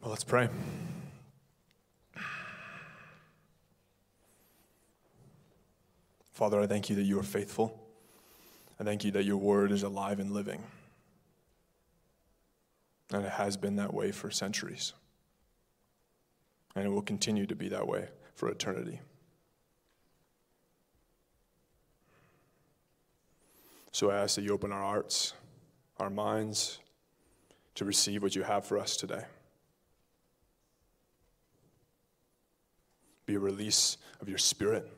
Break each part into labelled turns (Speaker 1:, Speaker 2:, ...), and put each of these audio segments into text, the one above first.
Speaker 1: Well, let's pray. Father, I thank you that you are faithful. I thank you that your word is alive and living. And it has been that way for centuries. And it will continue to be that way for eternity. So I ask that you open our hearts, our minds, to receive what you have for us today. Be a release of your spirit.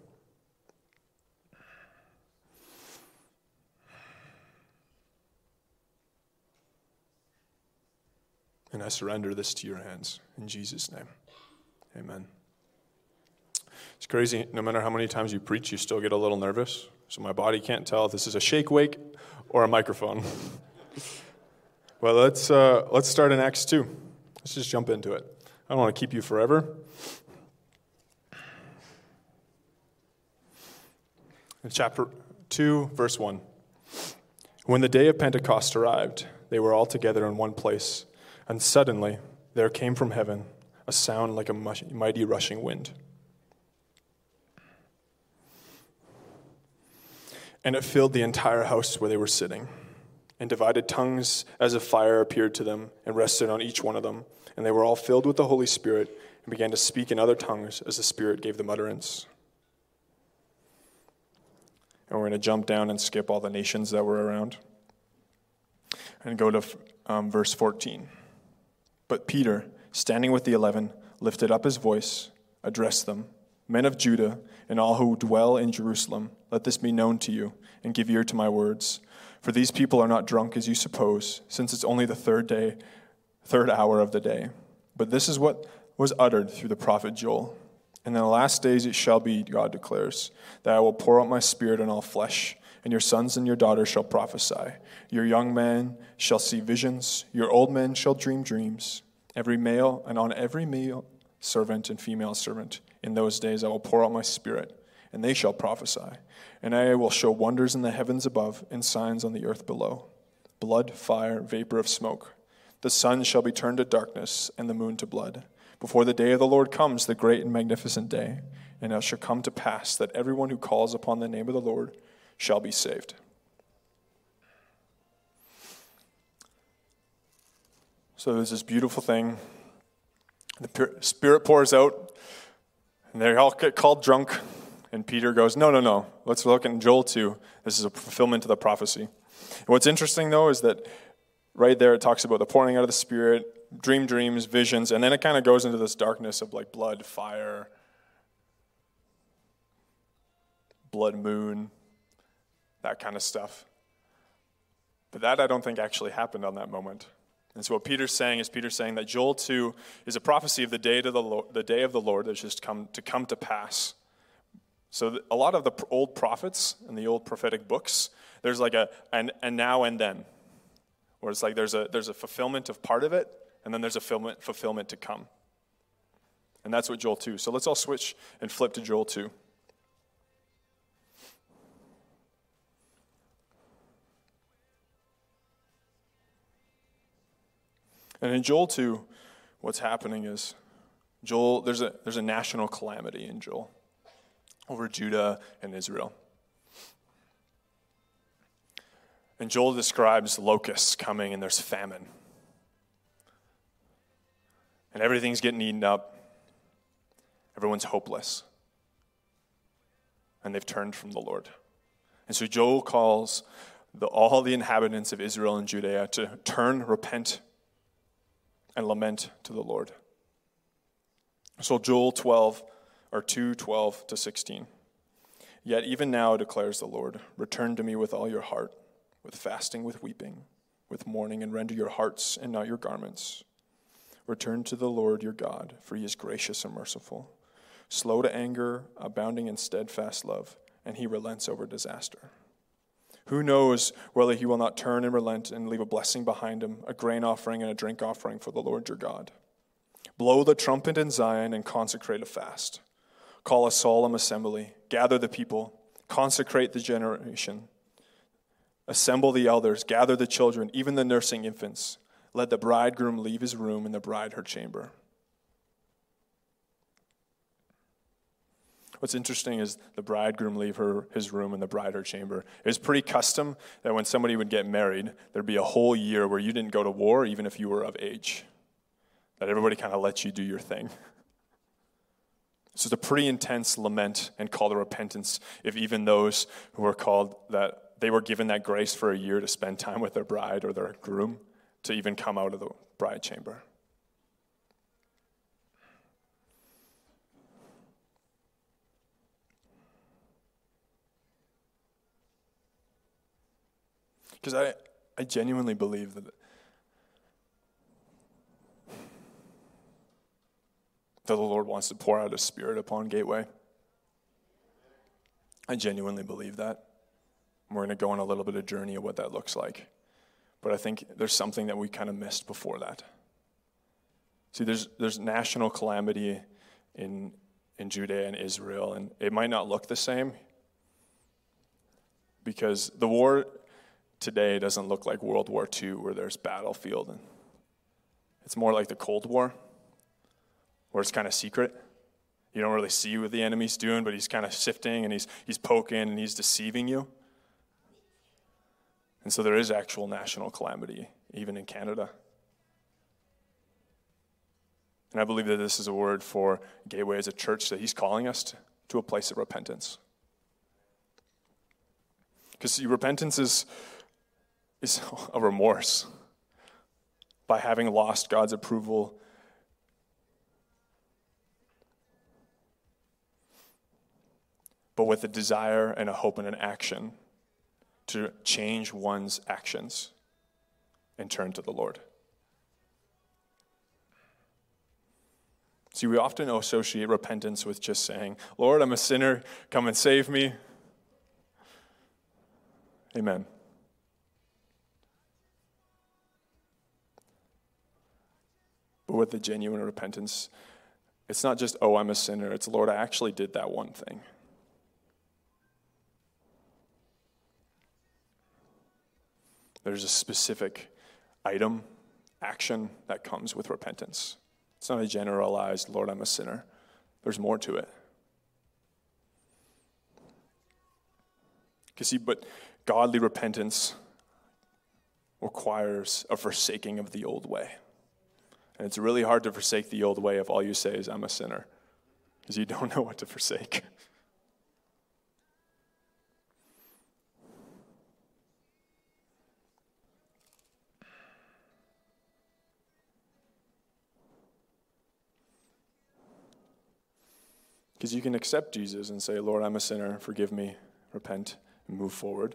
Speaker 1: And I surrender this to your hands. In Jesus' name, amen. It's crazy. No matter how many times you preach, you still get a little nervous. So my body can't tell if this is a shake wake or a microphone. well, let's, uh, let's start in Acts 2. Let's just jump into it. I don't want to keep you forever. In chapter 2, verse 1. When the day of Pentecost arrived, they were all together in one place. And suddenly there came from heaven a sound like a mighty rushing wind. And it filled the entire house where they were sitting. And divided tongues as a fire appeared to them and rested on each one of them. And they were all filled with the Holy Spirit and began to speak in other tongues as the Spirit gave them utterance. And we're going to jump down and skip all the nations that were around and go to um, verse 14. But Peter, standing with the eleven, lifted up his voice, addressed them Men of Judah, and all who dwell in Jerusalem, let this be known to you, and give ear to my words. For these people are not drunk as you suppose, since it's only the third day, third hour of the day. But this is what was uttered through the prophet Joel. And in the last days it shall be, God declares, that I will pour out my spirit on all flesh, and your sons and your daughters shall prophesy. Your young men shall see visions, your old men shall dream dreams. Every male and on every male servant and female servant in those days I will pour out my spirit, and they shall prophesy. And I will show wonders in the heavens above and signs on the earth below blood, fire, vapor of smoke. The sun shall be turned to darkness, and the moon to blood, before the day of the Lord comes, the great and magnificent day. And it shall come to pass that everyone who calls upon the name of the Lord shall be saved. So there's this beautiful thing. The Spirit pours out, and they all get called drunk. And Peter goes, No, no, no. Let's look in Joel 2. This is a fulfillment of the prophecy. And what's interesting, though, is that right there it talks about the pouring out of the Spirit, dream dreams, visions, and then it kind of goes into this darkness of like blood, fire, blood moon, that kind of stuff. But that I don't think actually happened on that moment. And so what Peter's saying is Peter's saying that Joel 2 is a prophecy of the day, to the, Lord, the day of the Lord that's just come to come to pass. So a lot of the old prophets and the old prophetic books, there's like a and, and now and then. Where it's like there's a there's a fulfillment of part of it, and then there's a fulfillment, to come. And that's what Joel 2. So let's all switch and flip to Joel 2. And in Joel 2, what's happening is Joel, there's a, there's a national calamity in Joel over Judah and Israel. And Joel describes locusts coming and there's famine. And everything's getting eaten up. Everyone's hopeless. And they've turned from the Lord. And so Joel calls the, all the inhabitants of Israel and Judea to turn, repent, and lament to the Lord. So Joel 12 or 2 12 to 16. Yet even now declares the Lord, return to me with all your heart, with fasting, with weeping, with mourning, and render your hearts and not your garments. Return to the Lord your God, for he is gracious and merciful, slow to anger, abounding in steadfast love, and he relents over disaster. Who knows whether he will not turn and relent and leave a blessing behind him, a grain offering and a drink offering for the Lord your God? Blow the trumpet in Zion and consecrate a fast. Call a solemn assembly, gather the people, consecrate the generation, assemble the elders, gather the children, even the nursing infants let the bridegroom leave his room and the bride her chamber. What's interesting is the bridegroom leave her his room and the bride her chamber. It was pretty custom that when somebody would get married, there'd be a whole year where you didn't go to war, even if you were of age. That everybody kind of lets you do your thing. So it's a pretty intense lament and call to repentance if even those who were called that they were given that grace for a year to spend time with their bride or their groom to even come out of the bride chamber. Because I, I genuinely believe that, that the Lord wants to pour out His Spirit upon Gateway. I genuinely believe that. We're going to go on a little bit of journey of what that looks like. But I think there's something that we kind of missed before that. See, there's, there's national calamity in, in Judea and Israel, and it might not look the same because the war today doesn't look like World War II where there's battlefield. And it's more like the Cold War where it's kind of secret. You don't really see what the enemy's doing, but he's kind of sifting and he's, he's poking and he's deceiving you. And so there is actual national calamity, even in Canada. And I believe that this is a word for Gateway as a church that he's calling us to, to a place of repentance. Because see, repentance is is a remorse by having lost God's approval. But with a desire and a hope and an action to change one's actions and turn to the Lord. See, we often associate repentance with just saying, Lord, I'm a sinner, come and save me. Amen. But with the genuine repentance, it's not just, oh, I'm a sinner. It's, Lord, I actually did that one thing. There's a specific item, action that comes with repentance. It's not a generalized, Lord, I'm a sinner. There's more to it. Because see, but godly repentance requires a forsaking of the old way. And it's really hard to forsake the old way if all you say is, I'm a sinner, because you don't know what to forsake. Because you can accept Jesus and say, Lord, I'm a sinner, forgive me, repent, and move forward.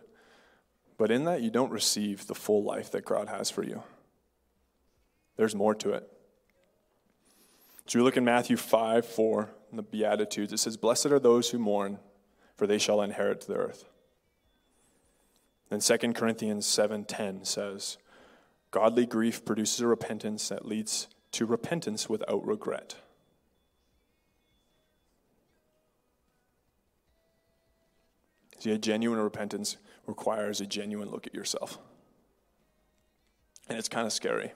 Speaker 1: But in that, you don't receive the full life that God has for you. There's more to it. So we look in Matthew 5 4, in the Beatitudes, it says, Blessed are those who mourn, for they shall inherit the earth. Then 2 Corinthians 7:10 says, Godly grief produces a repentance that leads to repentance without regret. See, a genuine repentance requires a genuine look at yourself. And it's kind of scary.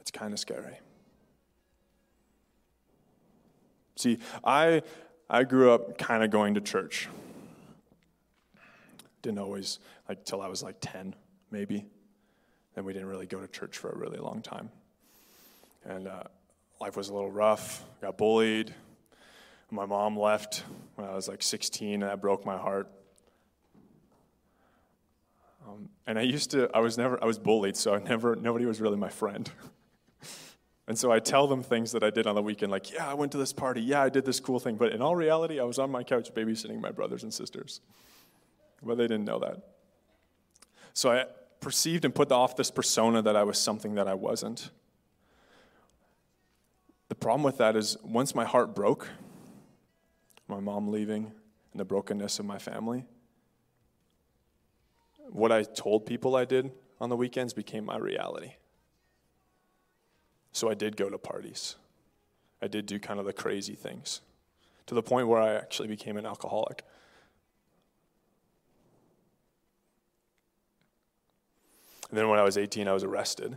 Speaker 1: It's kind of scary. See, I, I grew up kind of going to church. Didn't always, like, till I was like 10, maybe. Then we didn't really go to church for a really long time. And uh, life was a little rough. Got bullied. My mom left when I was like 16, and that broke my heart. Um, and I used to, I was never, I was bullied, so I never, nobody was really my friend. And so I tell them things that I did on the weekend, like, yeah, I went to this party. Yeah, I did this cool thing. But in all reality, I was on my couch babysitting my brothers and sisters. But they didn't know that. So I perceived and put off this persona that I was something that I wasn't. The problem with that is once my heart broke, my mom leaving, and the brokenness of my family, what I told people I did on the weekends became my reality. So I did go to parties. I did do kind of the crazy things to the point where I actually became an alcoholic. And then when I was 18, I was arrested.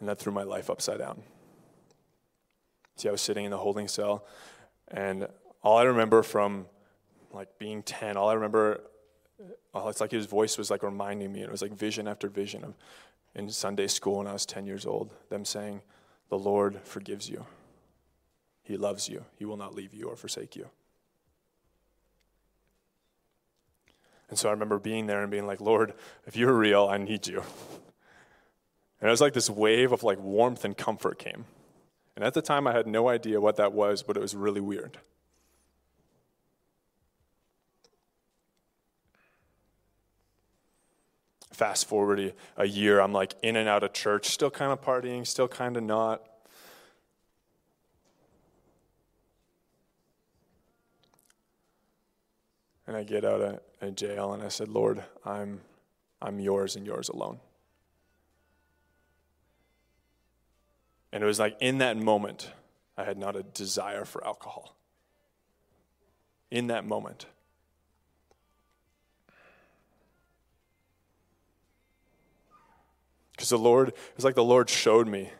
Speaker 1: And that threw my life upside down. See, I was sitting in the holding cell, and all I remember from like being 10, all I remember, oh, it's like his voice was like reminding me. And it was like vision after vision of in Sunday school when I was 10 years old, them saying, The Lord forgives you. He loves you. He will not leave you or forsake you. And so I remember being there and being like, Lord, if you're real, I need you. And it was like this wave of like warmth and comfort came. And at the time, I had no idea what that was, but it was really weird. Fast forward a year, I'm like in and out of church, still kind of partying, still kind of not. And I get out of, of jail and I said, Lord, I'm, I'm yours and yours alone. And it was like in that moment, I had not a desire for alcohol. In that moment. Because the Lord, it was like the Lord showed me,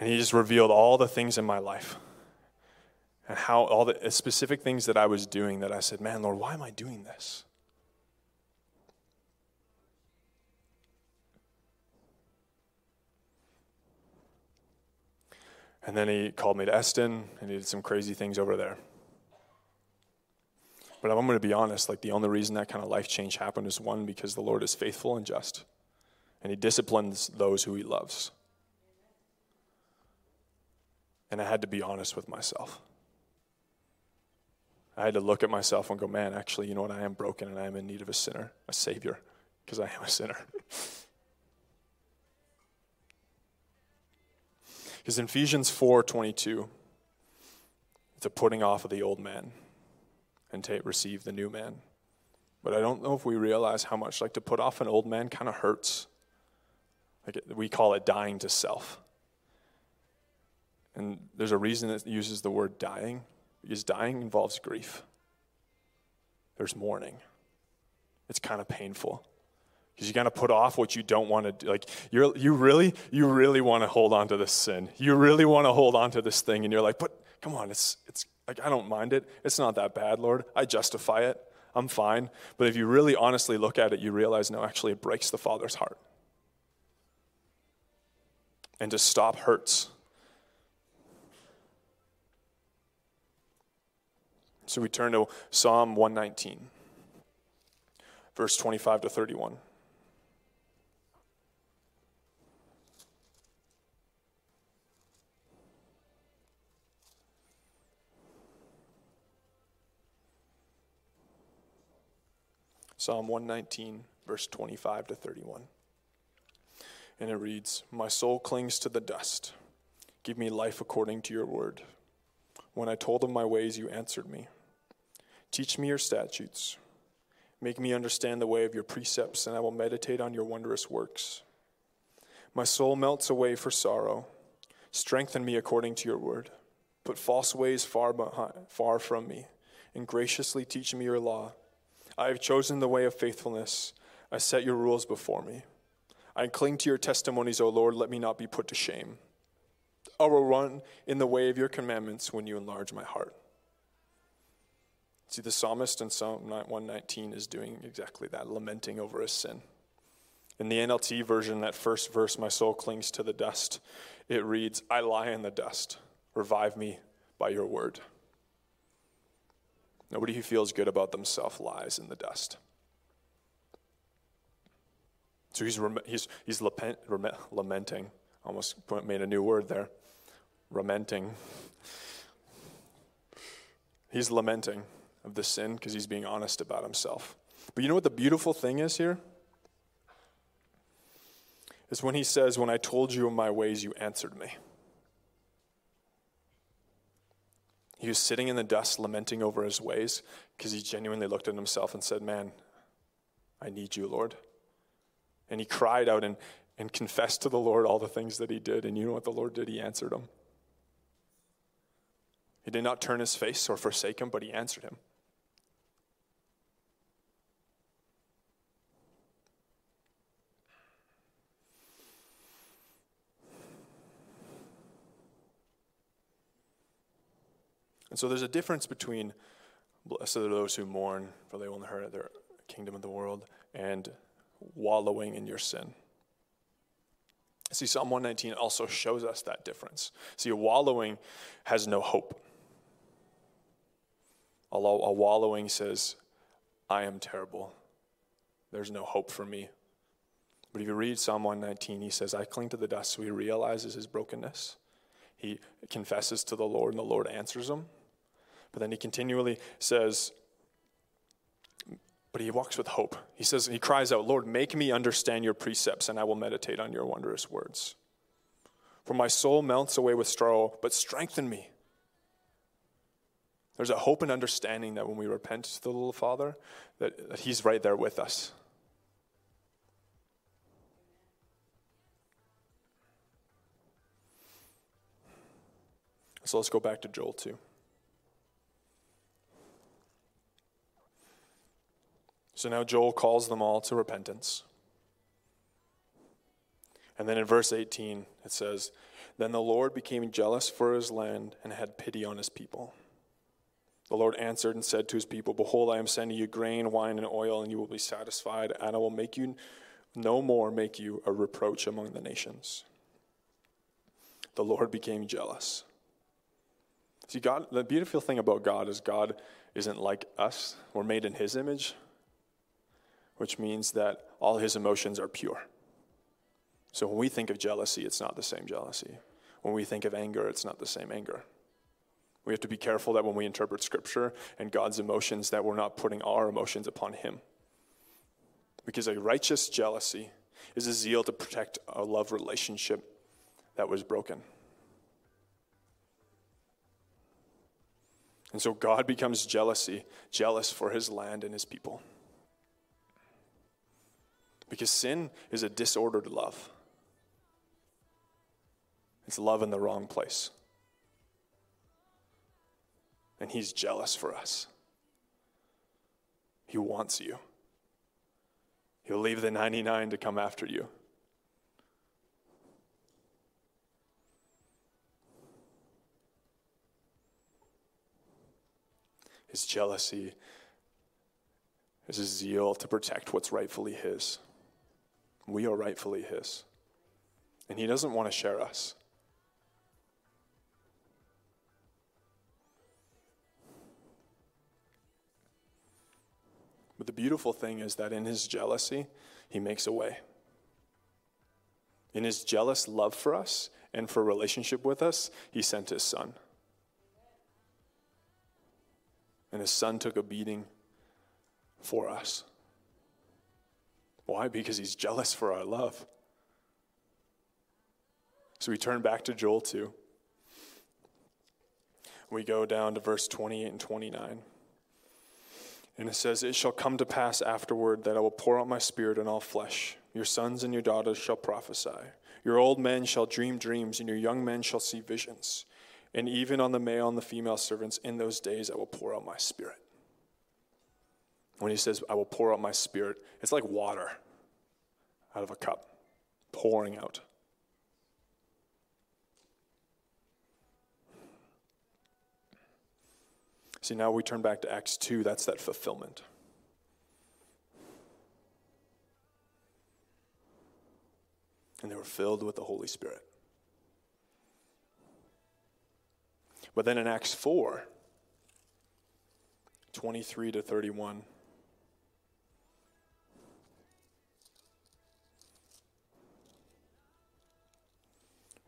Speaker 1: and He just revealed all the things in my life and how all the specific things that I was doing that I said, man, Lord, why am I doing this? And then he called me to Eston and he did some crazy things over there. But I'm going to be honest, like the only reason that kind of life change happened is one, because the Lord is faithful and just, and he disciplines those who he loves. And I had to be honest with myself. I had to look at myself and go, man, actually, you know what? I am broken and I am in need of a sinner, a savior, because I am a sinner. Because in Ephesians 4:22, it's a putting off of the old man and to receive the new man. But I don't know if we realize how much like to put off an old man kind of hurts. Like we call it dying to self. And there's a reason it uses the word dying because dying involves grief. There's mourning. It's kind of painful because you got to put off what you don't want to do. Like you you really, you really want to hold on to this sin. You really want to hold on to this thing, and you're like, but come on, it's it's like I don't mind it. It's not that bad, Lord. I justify it. I'm fine. But if you really honestly look at it, you realize no, actually, it breaks the Father's heart. And to stop hurts. So we turn to Psalm 119, verse 25 to 31. Psalm 119, verse 25 to 31. And it reads My soul clings to the dust. Give me life according to your word. When I told of my ways, you answered me. Teach me your statutes. Make me understand the way of your precepts, and I will meditate on your wondrous works. My soul melts away for sorrow. Strengthen me according to your word. Put false ways far, behind, far from me, and graciously teach me your law. I have chosen the way of faithfulness. I set your rules before me. I cling to your testimonies, O Lord. Let me not be put to shame. I will run in the way of your commandments when you enlarge my heart. See, the psalmist in Psalm 119 is doing exactly that, lamenting over his sin. In the NLT version, that first verse, My soul clings to the dust, it reads, I lie in the dust. Revive me by your word. Nobody who feels good about themselves lies in the dust. So he's, he's, he's lamenting, almost made a new word there, lamenting. He's lamenting of the sin because he's being honest about himself. But you know what the beautiful thing is here? Is when he says, When I told you of my ways, you answered me. He was sitting in the dust lamenting over his ways because he genuinely looked at himself and said, Man, I need you, Lord. And he cried out and, and confessed to the Lord all the things that he did. And you know what the Lord did? He answered him. He did not turn his face or forsake him, but he answered him. And so there's a difference between blessed are those who mourn, for they will inherit their kingdom of the world, and wallowing in your sin. See, Psalm 119 also shows us that difference. See, a wallowing has no hope. A, a wallowing says, I am terrible. There's no hope for me. But if you read Psalm 119, he says, I cling to the dust. So he realizes his brokenness. He confesses to the Lord, and the Lord answers him. But then he continually says, but he walks with hope. He says, he cries out, Lord, make me understand your precepts, and I will meditate on your wondrous words. For my soul melts away with sorrow, but strengthen me. There's a hope and understanding that when we repent to the little Father, that, that He's right there with us. So let's go back to Joel 2. So now Joel calls them all to repentance. And then in verse 18, it says, Then the Lord became jealous for his land and had pity on his people. The Lord answered and said to his people, Behold, I am sending you grain, wine, and oil, and you will be satisfied, and I will make you no more make you a reproach among the nations. The Lord became jealous. See, God, the beautiful thing about God is God isn't like us. We're made in his image which means that all his emotions are pure. So when we think of jealousy, it's not the same jealousy. When we think of anger, it's not the same anger. We have to be careful that when we interpret scripture and God's emotions that we're not putting our emotions upon him. Because a righteous jealousy is a zeal to protect a love relationship that was broken. And so God becomes jealousy, jealous for his land and his people. Because sin is a disordered love, it's love in the wrong place. And he's jealous for us. He wants you. He'll leave the 99 to come after you. His jealousy is his zeal to protect what's rightfully his. We are rightfully His. And He doesn't want to share us. But the beautiful thing is that in His jealousy, He makes a way. In His jealous love for us and for relationship with us, He sent His Son. And His Son took a beating for us. Why? Because he's jealous for our love. So we turn back to Joel 2. We go down to verse 28 and 29. And it says, It shall come to pass afterward that I will pour out my spirit on all flesh. Your sons and your daughters shall prophesy. Your old men shall dream dreams, and your young men shall see visions. And even on the male and the female servants in those days I will pour out my spirit when he says, I will pour out my spirit, it's like water out of a cup, pouring out. See, now we turn back to Acts 2, that's that fulfillment. And they were filled with the Holy Spirit. But then in Acts 4, 23 to 31,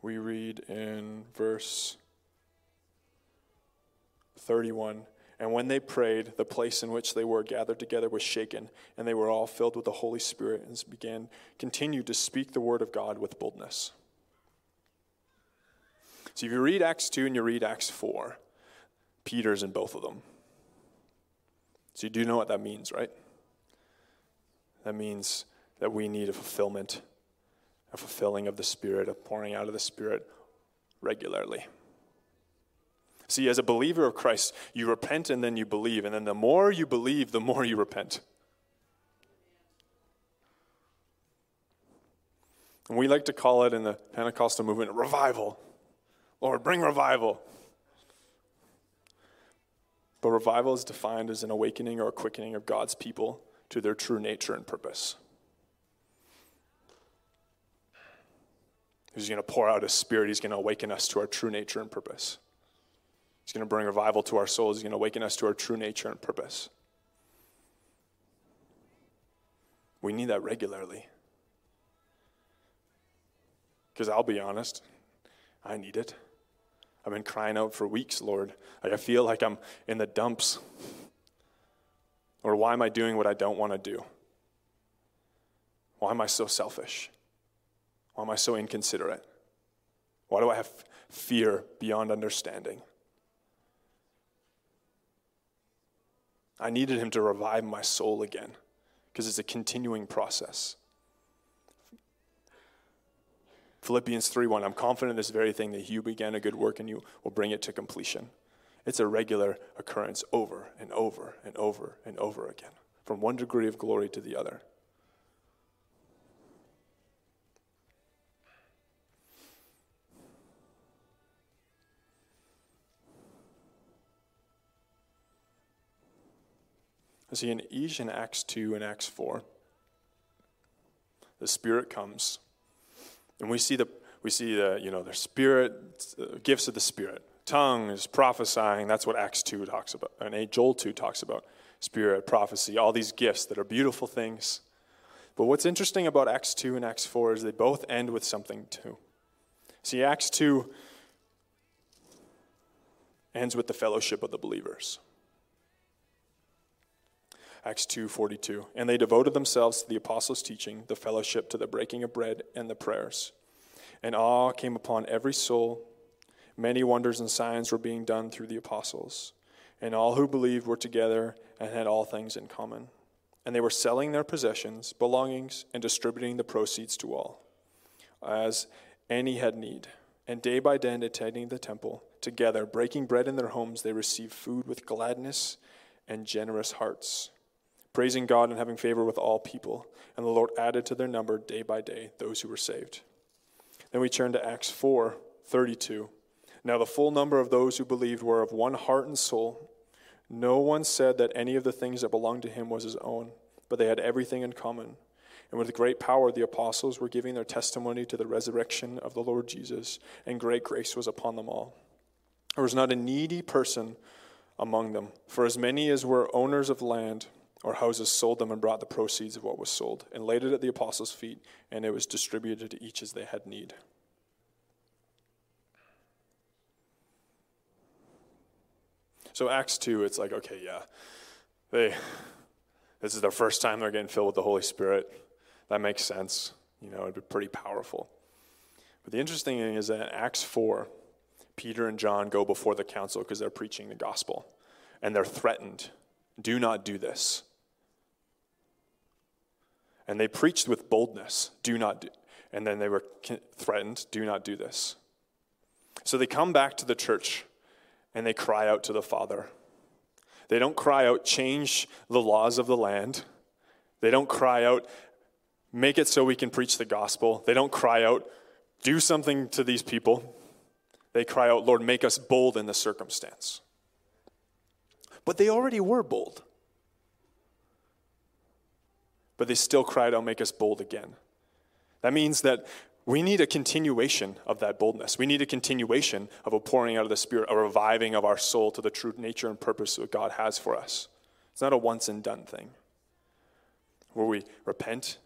Speaker 1: we read in verse 31 And when they prayed, the place in which they were gathered together was shaken, and they were all filled with the Holy Spirit and began, continued to speak the word of God with boldness. So if you read Acts 2 and you read Acts 4, Peter's in both of them. So you do know what that means, right? That means that we need a fulfillment a fulfilling of the Spirit, a pouring out of the Spirit regularly. See, as a believer of Christ, you repent and then you believe. And then the more you believe, the more you repent. And we like to call it in the Pentecostal movement revival. Lord, bring revival. But revival is defined as an awakening or a quickening of God's people to their true nature and purpose. He's going to pour out his spirit. He's going to awaken us to our true nature and purpose. He's going to bring revival to our souls. He's going to awaken us to our true nature and purpose. We need that regularly. Because I'll be honest, I need it. I've been crying out for weeks, Lord. Like I feel like I'm in the dumps. Or why am I doing what I don't want to do? Why am I so selfish? Why am I so inconsiderate? Why do I have fear beyond understanding? I needed him to revive my soul again because it's a continuing process. Philippians 3:1 I'm confident in this very thing that you began a good work and you will bring it to completion. It's a regular occurrence over and over and over and over again, from one degree of glory to the other. See, in each in Acts 2 and Acts 4, the Spirit comes. And we see the we see the, you know, the Spirit, uh, gifts of the Spirit. Tongues, prophesying, that's what Acts 2 talks about, and Joel 2 talks about. Spirit, prophecy, all these gifts that are beautiful things. But what's interesting about Acts 2 and Acts 4 is they both end with something too. See, Acts 2 ends with the fellowship of the believers. Acts 2:42. And they devoted themselves to the apostles' teaching, the fellowship, to the breaking of bread, and the prayers. And awe came upon every soul. Many wonders and signs were being done through the apostles. And all who believed were together and had all things in common. And they were selling their possessions, belongings, and distributing the proceeds to all, as any had need. And day by day, attending the temple, together, breaking bread in their homes, they received food with gladness and generous hearts praising God and having favor with all people. And the Lord added to their number day by day those who were saved. Then we turn to Acts 4 32. Now the full number of those who believed were of one heart and soul. No one said that any of the things that belonged to him was his own, but they had everything in common. And with great power, the apostles were giving their testimony to the resurrection of the Lord Jesus, and great grace was upon them all. There was not a needy person among them, for as many as were owners of land, or houses sold them and brought the proceeds of what was sold and laid it at the apostles' feet, and it was distributed to each as they had need. So Acts 2, it's like, okay, yeah, they this is their first time they're getting filled with the Holy Spirit. That makes sense. You know, it'd be pretty powerful. But the interesting thing is that in Acts 4, Peter and John go before the council because they're preaching the gospel. And they're threatened. Do not do this. And they preached with boldness, do not do. And then they were threatened, do not do this. So they come back to the church and they cry out to the Father. They don't cry out, change the laws of the land. They don't cry out, make it so we can preach the gospel. They don't cry out, do something to these people. They cry out, Lord, make us bold in the circumstance. But they already were bold but they still cried, I'll make us bold again. That means that we need a continuation of that boldness. We need a continuation of a pouring out of the Spirit, a reviving of our soul to the true nature and purpose that God has for us. It's not a once and done thing where we repent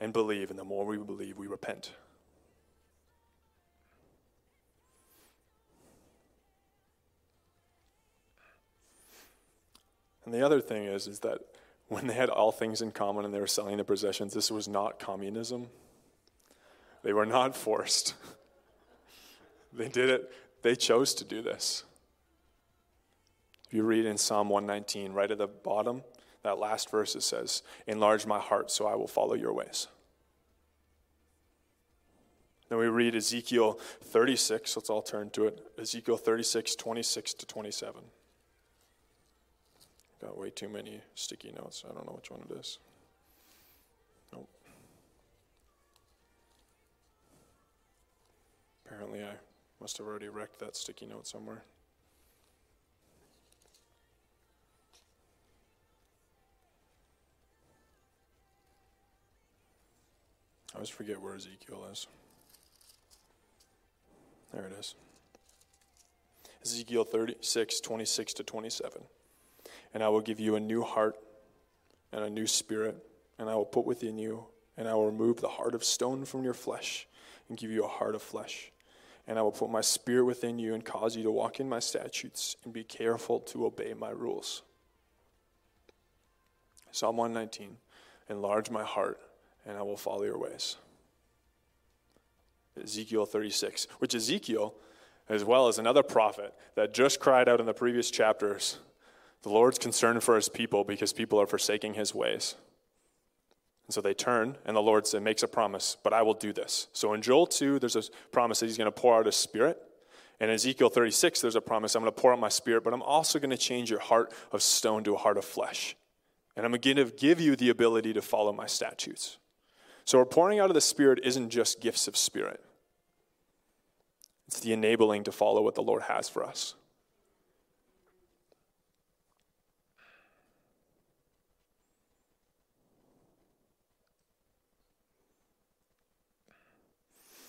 Speaker 1: and believe, and the more we believe, we repent. And the other thing is, is that when they had all things in common and they were selling their possessions, this was not communism. They were not forced. they did it, they chose to do this. If you read in Psalm 119, right at the bottom, that last verse, it says, Enlarge my heart so I will follow your ways. Then we read Ezekiel 36. Let's all turn to it. Ezekiel 36, 26 to 27. Got way too many sticky notes. I don't know which one it is. Nope. Apparently I must have already wrecked that sticky note somewhere. I always forget where Ezekiel is. There it is. Ezekiel 36, 26 to 27. And I will give you a new heart and a new spirit, and I will put within you, and I will remove the heart of stone from your flesh and give you a heart of flesh. And I will put my spirit within you and cause you to walk in my statutes and be careful to obey my rules. Psalm 119 Enlarge my heart, and I will follow your ways. Ezekiel 36, which Ezekiel, as well as another prophet that just cried out in the previous chapters, the Lord's concerned for his people because people are forsaking his ways. And so they turn, and the Lord makes a promise, but I will do this. So in Joel 2, there's a promise that he's going to pour out his spirit. And in Ezekiel 36, there's a promise I'm going to pour out my spirit, but I'm also going to change your heart of stone to a heart of flesh. And I'm going to give you the ability to follow my statutes. So, our pouring out of the Spirit isn't just gifts of Spirit, it's the enabling to follow what the Lord has for us.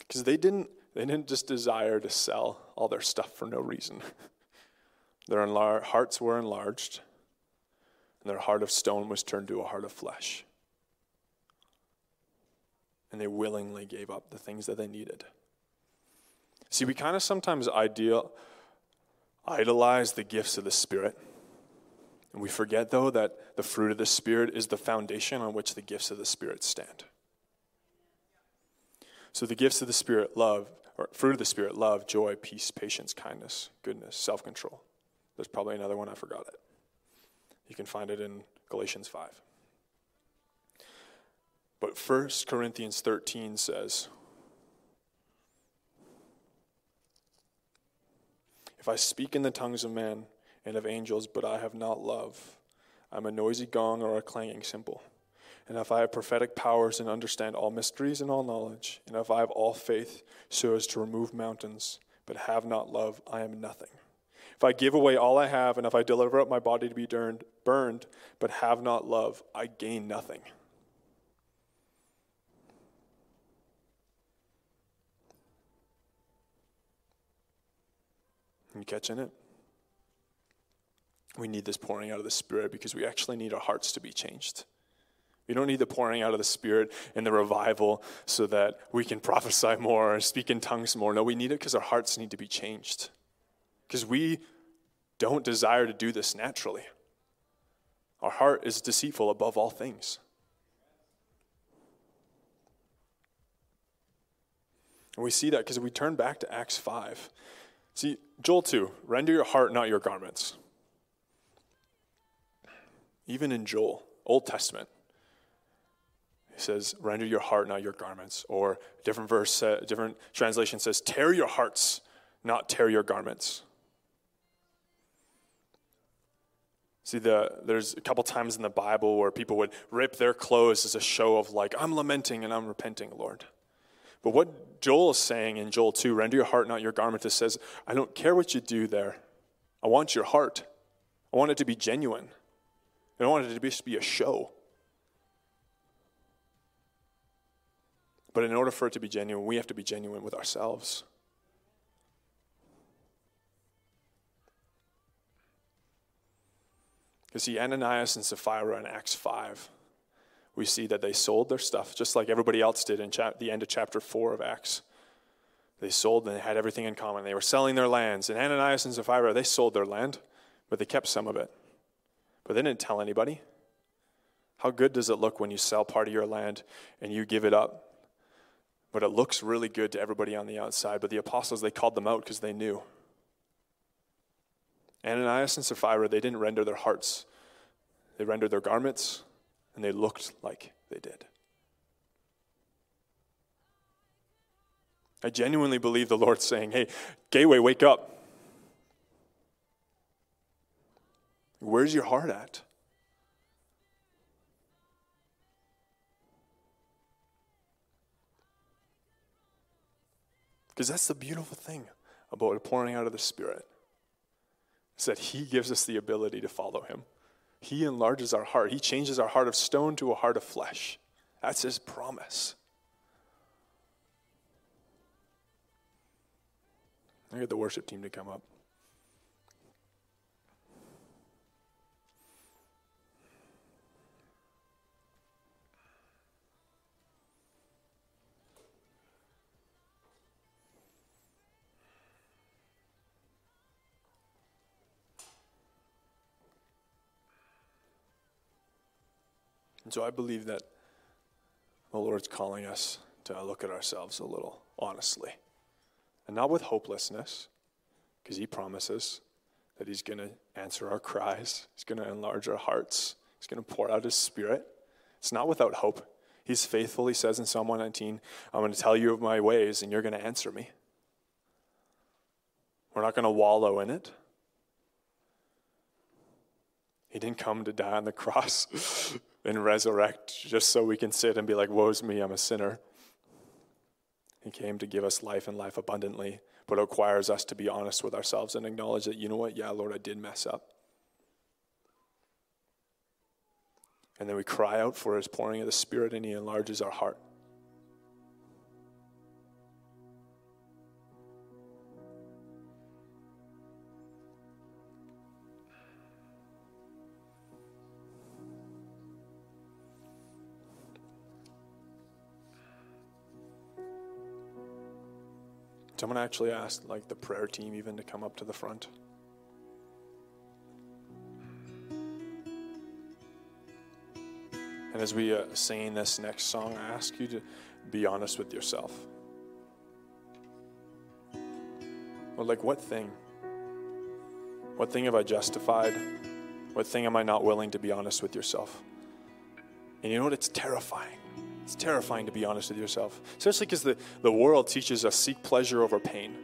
Speaker 1: Because they didn't, they didn't just desire to sell all their stuff for no reason. Their enlar- hearts were enlarged, and their heart of stone was turned to a heart of flesh. And they willingly gave up the things that they needed. See, we kind of sometimes ideal, idolize the gifts of the Spirit. And we forget, though, that the fruit of the Spirit is the foundation on which the gifts of the Spirit stand. So the gifts of the Spirit, love, or fruit of the Spirit, love, joy, peace, patience, kindness, goodness, self control. There's probably another one, I forgot it. You can find it in Galatians 5. But 1 Corinthians 13 says, If I speak in the tongues of men and of angels, but I have not love, I'm a noisy gong or a clanging cymbal. And if I have prophetic powers and understand all mysteries and all knowledge, and if I have all faith so as to remove mountains, but have not love, I am nothing. If I give away all I have, and if I deliver up my body to be burned, burned but have not love, I gain nothing. You catching it? We need this pouring out of the Spirit because we actually need our hearts to be changed. We don't need the pouring out of the Spirit and the revival so that we can prophesy more or speak in tongues more. No, we need it because our hearts need to be changed. Because we don't desire to do this naturally. Our heart is deceitful above all things. And we see that because we turn back to Acts 5. See, Joel 2, render your heart, not your garments. Even in Joel, Old Testament, he says, render your heart, not your garments. Or different verse, uh, different translation says, tear your hearts, not tear your garments. See, the, there's a couple times in the Bible where people would rip their clothes as a show of, like, I'm lamenting and I'm repenting, Lord. But what Joel is saying in Joel 2, render your heart, not your garment, it says, I don't care what you do there. I want your heart. I want it to be genuine. I don't want it to just be a show. But in order for it to be genuine, we have to be genuine with ourselves. Because see, Ananias and Sapphira in Acts 5, we see that they sold their stuff just like everybody else did in the end of chapter 4 of Acts. They sold and they had everything in common. They were selling their lands. And Ananias and Sapphira, they sold their land, but they kept some of it. But they didn't tell anybody. How good does it look when you sell part of your land and you give it up? But it looks really good to everybody on the outside. But the apostles, they called them out because they knew. Ananias and Sapphira, they didn't render their hearts, they rendered their garments, and they looked like they did. I genuinely believe the Lord's saying, hey, Gateway, wake up. Where's your heart at? Because that's the beautiful thing about pouring out of the Spirit. Is that He gives us the ability to follow Him. He enlarges our heart. He changes our heart of stone to a heart of flesh. That's His promise. I get the worship team to come up. And so I believe that the Lord's calling us to look at ourselves a little honestly. And not with hopelessness, because He promises that He's going to answer our cries, He's going to enlarge our hearts, He's going to pour out His Spirit. It's not without hope. He's faithful, He says in Psalm 119, I'm going to tell you of my ways, and you're going to answer me. We're not going to wallow in it. He didn't come to die on the cross and resurrect just so we can sit and be like, Woe's me, I'm a sinner. He came to give us life and life abundantly, but it requires us to be honest with ourselves and acknowledge that, you know what, yeah, Lord, I did mess up. And then we cry out for his pouring of the Spirit, and he enlarges our heart. So I'm going to actually ask like the prayer team even to come up to the front. And as we uh, sing this next song, I ask you to be honest with yourself. Like what thing? What thing have I justified? What thing am I not willing to be honest with yourself? And you know what? It's terrifying. It's terrifying to be honest with yourself, especially because the, the world teaches us seek pleasure over pain.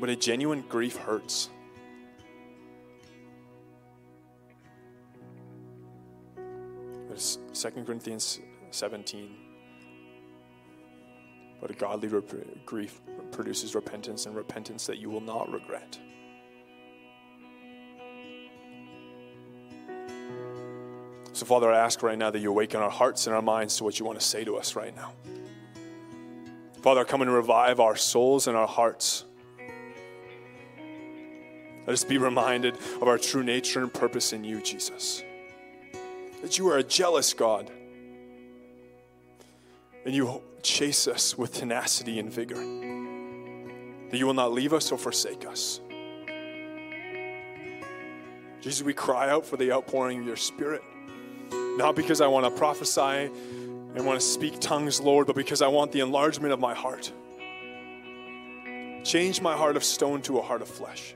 Speaker 1: But a genuine grief hurts. It's 2 Corinthians 17. But a godly rep- grief produces repentance, and repentance that you will not regret. So, Father, I ask right now that you awaken our hearts and our minds to what you want to say to us right now. Father, come and revive our souls and our hearts. Let us be reminded of our true nature and purpose in you, Jesus. That you are a jealous God. And you chase us with tenacity and vigor. That you will not leave us or forsake us. Jesus, we cry out for the outpouring of your Spirit. Not because I want to prophesy and want to speak tongues, Lord, but because I want the enlargement of my heart. Change my heart of stone to a heart of flesh.